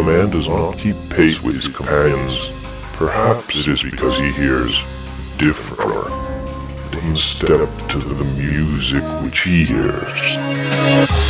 The man does not keep pace with his companions, perhaps it is because he hears different one step to the music which he hears.